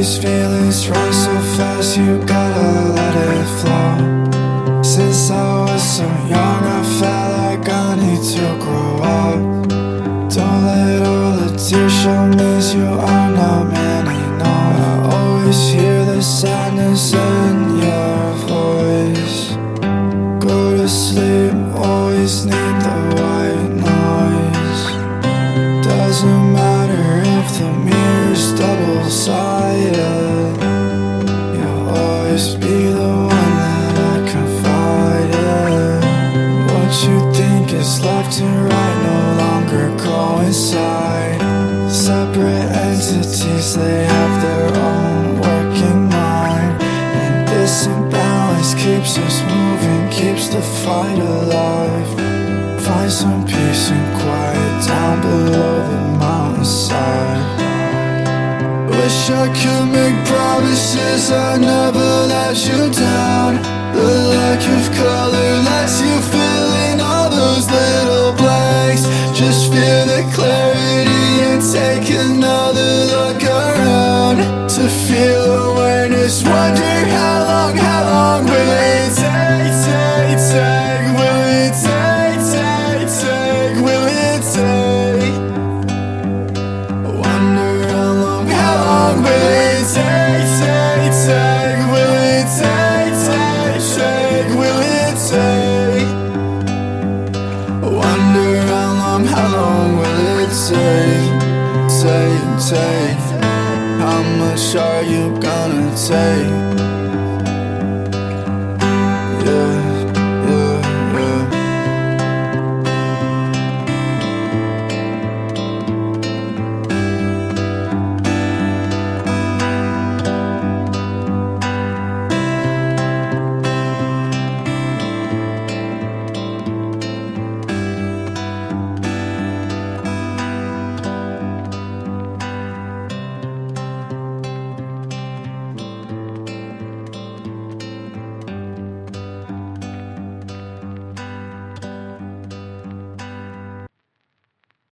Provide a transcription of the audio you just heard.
these feelings run so fast, you gotta let it flow. Since I was so young, I felt like I need to grow up. Don't let all the tears show me you are not man, know. I always hear the sadness in your voice. Go to sleep, always need the white noise. Doesn't matter if the mirror's double sided. You'll always be the one that I confide in. What you think is left and right no longer coincide. Separate entities, they have their own working mind. And this imbalance keeps us moving, keeps the fight alive. Find some peace and quiet I could make promises I never let you down. The lack of color lets you fill in all those little blanks. Just feel the clarity and take another look around to feel take, take, take? Will it take, take? Will it take? Wonder how long, how long will it take, take, take? How much are you gonna take?